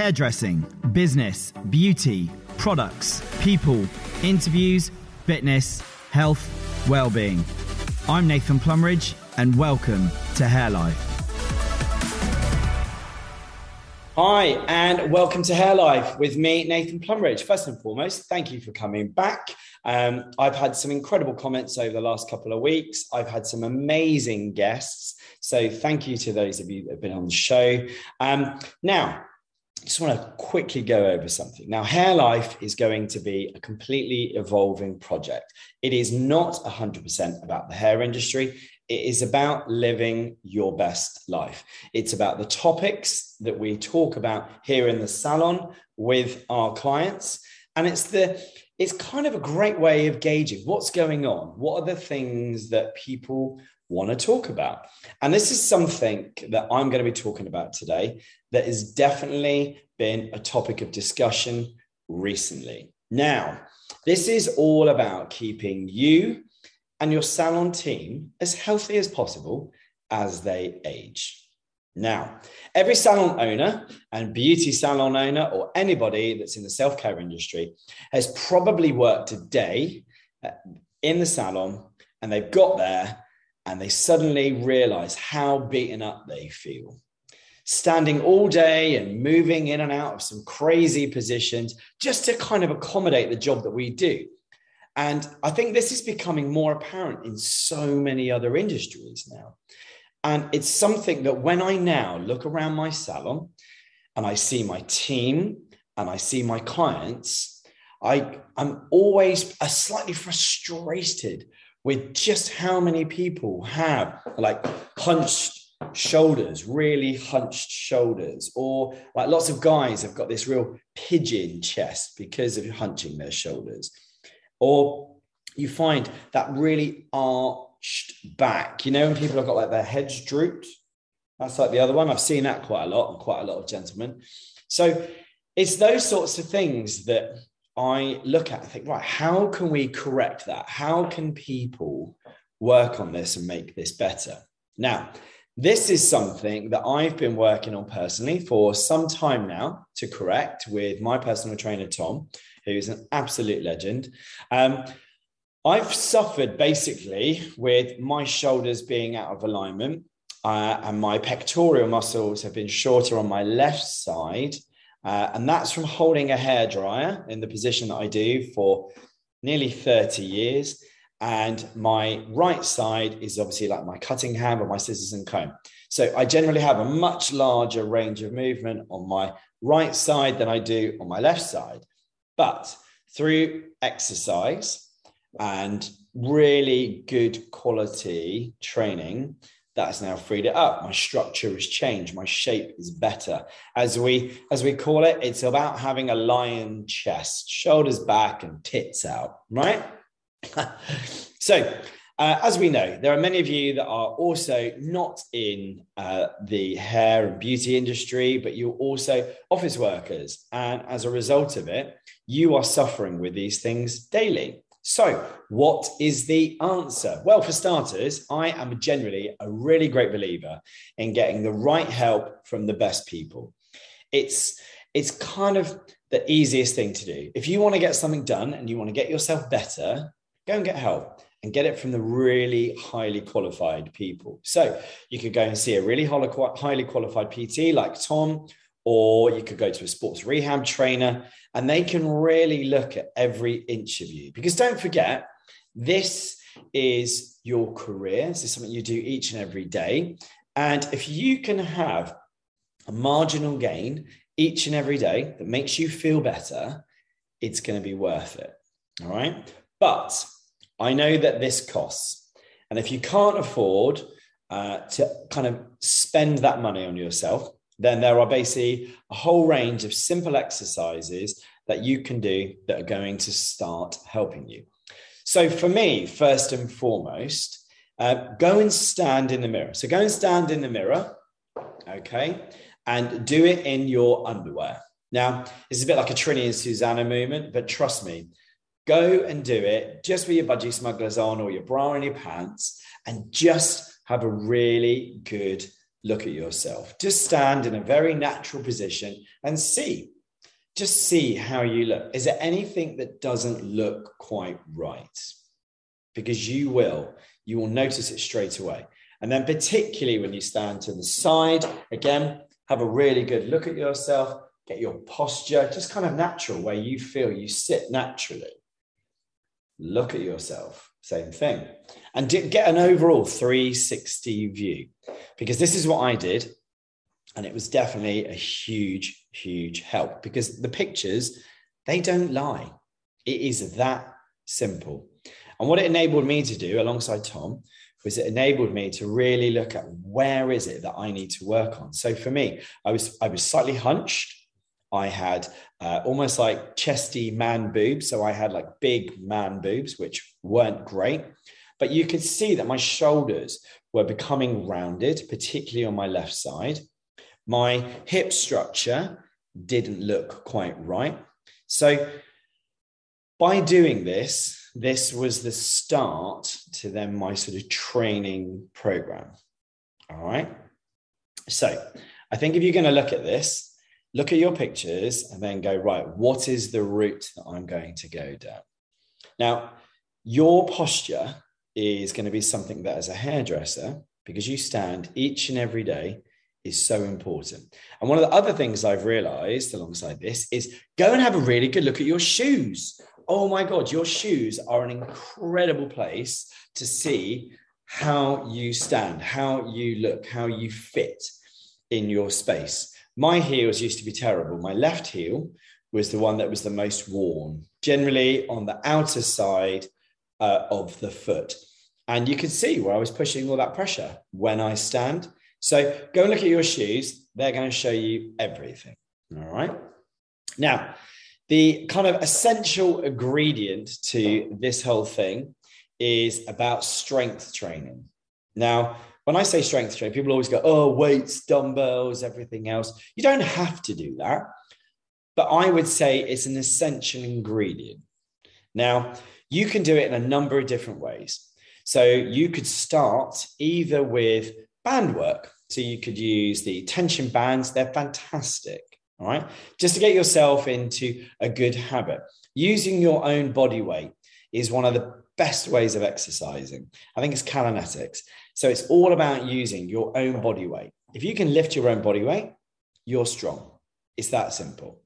hairdressing, business, beauty, products, people, interviews, fitness, health, well-being. I'm Nathan Plumridge and welcome to Hair Life. Hi, and welcome to Hair Life with me, Nathan Plumridge. First and foremost, thank you for coming back. Um, I've had some incredible comments over the last couple of weeks. I've had some amazing guests. So, thank you to those of you that have been on the show. Um, now, just want to quickly go over something. Now, Hair Life is going to be a completely evolving project. It is not 100% about the hair industry. It is about living your best life. It's about the topics that we talk about here in the salon with our clients. And it's the it's kind of a great way of gauging what's going on. What are the things that people want to talk about? And this is something that I'm going to be talking about today that has definitely been a topic of discussion recently. Now, this is all about keeping you and your salon team as healthy as possible as they age. Now, every salon owner and beauty salon owner, or anybody that's in the self care industry, has probably worked a day uh, in the salon and they've got there and they suddenly realize how beaten up they feel. Standing all day and moving in and out of some crazy positions just to kind of accommodate the job that we do. And I think this is becoming more apparent in so many other industries now. And it's something that when I now look around my salon and I see my team and I see my clients, I, I'm always slightly frustrated with just how many people have like hunched shoulders, really hunched shoulders, or like lots of guys have got this real pigeon chest because of hunching their shoulders. Or you find that really arched back. You know, when people have got like their heads drooped, that's like the other one. I've seen that quite a lot, and quite a lot of gentlemen. So it's those sorts of things that I look at and think, right, how can we correct that? How can people work on this and make this better? Now, this is something that I've been working on personally for some time now to correct with my personal trainer, Tom, who's an absolute legend. Um, I've suffered basically with my shoulders being out of alignment uh, and my pectoral muscles have been shorter on my left side. Uh, and that's from holding a hair dryer in the position that I do for nearly 30 years. And my right side is obviously like my cutting hand or my scissors and comb. So I generally have a much larger range of movement on my right side than I do on my left side. But through exercise and really good quality training, that has now freed it up. My structure has changed. My shape is better. As we as we call it, it's about having a lion chest, shoulders back and tits out, right? so uh, as we know, there are many of you that are also not in uh, the hair and beauty industry, but you're also office workers. And as a result of it, you are suffering with these things daily. So, what is the answer? Well, for starters, I am generally a really great believer in getting the right help from the best people. It's it's kind of the easiest thing to do. If you want to get something done and you want to get yourself better, go and get help and get it from the really highly qualified people. So you could go and see a really highly qualified PT like Tom, or you could go to a sports rehab trainer and they can really look at every inch of you. Because don't forget, this is your career. This is something you do each and every day. And if you can have a marginal gain each and every day that makes you feel better, it's going to be worth it. All right. But I know that this costs. And if you can't afford uh, to kind of spend that money on yourself, then there are basically a whole range of simple exercises that you can do that are going to start helping you. So, for me, first and foremost, uh, go and stand in the mirror. So, go and stand in the mirror, okay, and do it in your underwear. Now, it's a bit like a Trinny and Susannah movement, but trust me, Go and do it just with your budgie smugglers on or your bra and your pants and just have a really good look at yourself. Just stand in a very natural position and see. Just see how you look. Is there anything that doesn't look quite right? Because you will, you will notice it straight away. And then, particularly when you stand to the side, again, have a really good look at yourself, get your posture just kind of natural where you feel you sit naturally. Look at yourself, same thing. And get an overall 360 view because this is what I did. And it was definitely a huge, huge help because the pictures, they don't lie. It is that simple. And what it enabled me to do alongside Tom was it enabled me to really look at where is it that I need to work on. So for me, I was I was slightly hunched. I had uh, almost like chesty man boobs, so I had like big man boobs, which weren't great. But you could see that my shoulders were becoming rounded, particularly on my left side. My hip structure didn't look quite right. So by doing this, this was the start to then my sort of training program. All right. So I think if you're going to look at this, look at your pictures and then go, right, what is the route that I'm going to go down? Now, your posture is going to be something that as a hairdresser, because you stand each and every day, is so important. And one of the other things I've realized alongside this is go and have a really good look at your shoes oh my God, your shoes are an incredible place to see how you stand, how you look, how you fit in your space. My heels used to be terrible. My left heel was the one that was the most worn, generally on the outer side uh, of the foot. And you can see where I was pushing all that pressure when I stand. So go and look at your shoes. They're going to show you everything. All right. Now, the kind of essential ingredient to this whole thing is about strength training. Now, when I say strength training, people always go, oh, weights, dumbbells, everything else. You don't have to do that. But I would say it's an essential ingredient. Now, you can do it in a number of different ways. So you could start either with band work. So you could use the tension bands, they're fantastic. All right. Just to get yourself into a good habit. Using your own body weight is one of the best ways of exercising. I think it's Callanetics. So it's all about using your own body weight. If you can lift your own body weight, you're strong. It's that simple.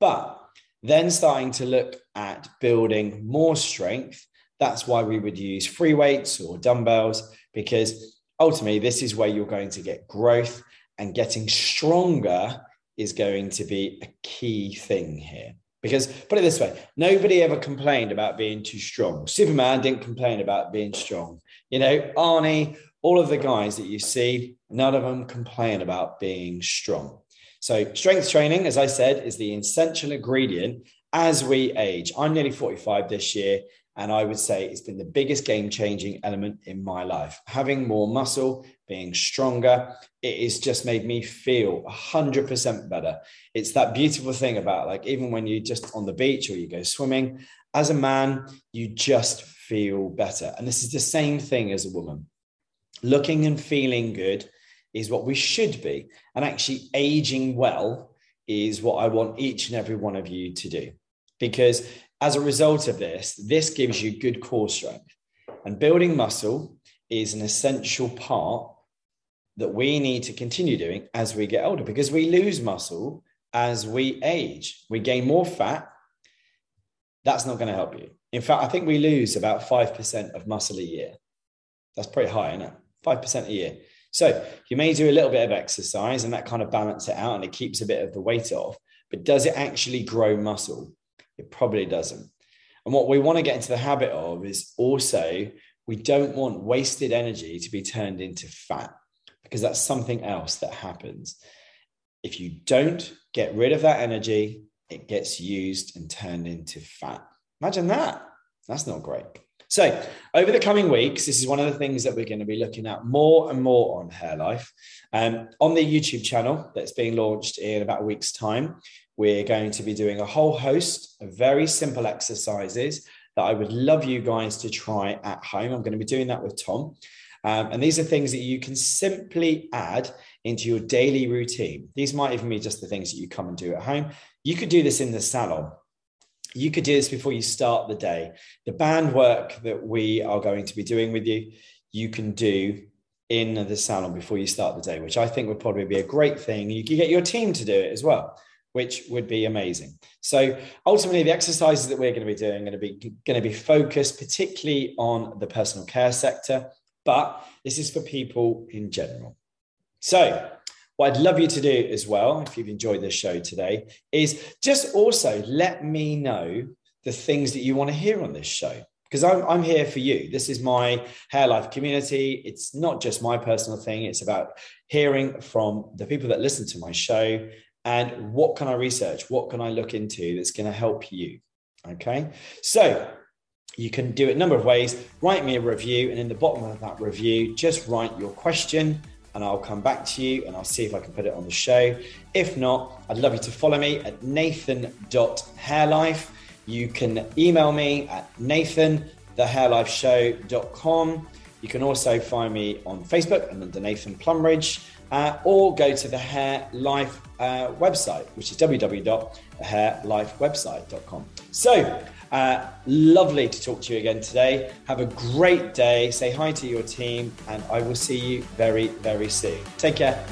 But then starting to look at building more strength, that's why we would use free weights or dumbbells, because ultimately, this is where you're going to get growth and getting stronger is going to be a key thing here. Because put it this way, nobody ever complained about being too strong. Superman didn't complain about being strong. You know, Arnie, all of the guys that you see, none of them complain about being strong. So, strength training, as I said, is the essential ingredient as we age. I'm nearly 45 this year, and I would say it's been the biggest game changing element in my life. Having more muscle, being stronger, it has just made me feel 100% better. It's that beautiful thing about like, even when you're just on the beach or you go swimming, as a man, you just feel better. And this is the same thing as a woman. Looking and feeling good is what we should be. And actually, aging well is what I want each and every one of you to do. Because as a result of this, this gives you good core strength. And building muscle is an essential part that we need to continue doing as we get older because we lose muscle as we age. We gain more fat. That's not going to help you. In fact, I think we lose about 5% of muscle a year. That's pretty high, isn't it? 5% a year. So you may do a little bit of exercise and that kind of balance it out and it keeps a bit of the weight off. But does it actually grow muscle? It probably doesn't. And what we want to get into the habit of is also we don't want wasted energy to be turned into fat because that's something else that happens. If you don't get rid of that energy, it gets used and turned into fat. Imagine that. That's not great. So, over the coming weeks, this is one of the things that we're going to be looking at more and more on Hair Life. Um, on the YouTube channel that's being launched in about a week's time, we're going to be doing a whole host of very simple exercises that I would love you guys to try at home. I'm going to be doing that with Tom. Um, and these are things that you can simply add into your daily routine. These might even be just the things that you come and do at home. You could do this in the salon. You could do this before you start the day. The band work that we are going to be doing with you, you can do in the salon before you start the day, which I think would probably be a great thing. You can get your team to do it as well, which would be amazing. So ultimately, the exercises that we're going to be doing are going to be going to be focused particularly on the personal care sector, but this is for people in general. So what I'd love you to do as well, if you've enjoyed this show today, is just also let me know the things that you want to hear on this show because I'm, I'm here for you. This is my hair life community. It's not just my personal thing, it's about hearing from the people that listen to my show and what can I research? What can I look into that's going to help you? Okay. So you can do it a number of ways. Write me a review, and in the bottom of that review, just write your question and I'll come back to you and I'll see if I can put it on the show. If not, I'd love you to follow me at nathan.hairlife. You can email me at nathan.thehairlifeshow.com. You can also find me on Facebook and under Nathan Plumridge, uh, or go to the Hair Life uh, website, which is www.hairlifewebsite.com. So, uh, lovely to talk to you again today. Have a great day. Say hi to your team, and I will see you very, very soon. Take care.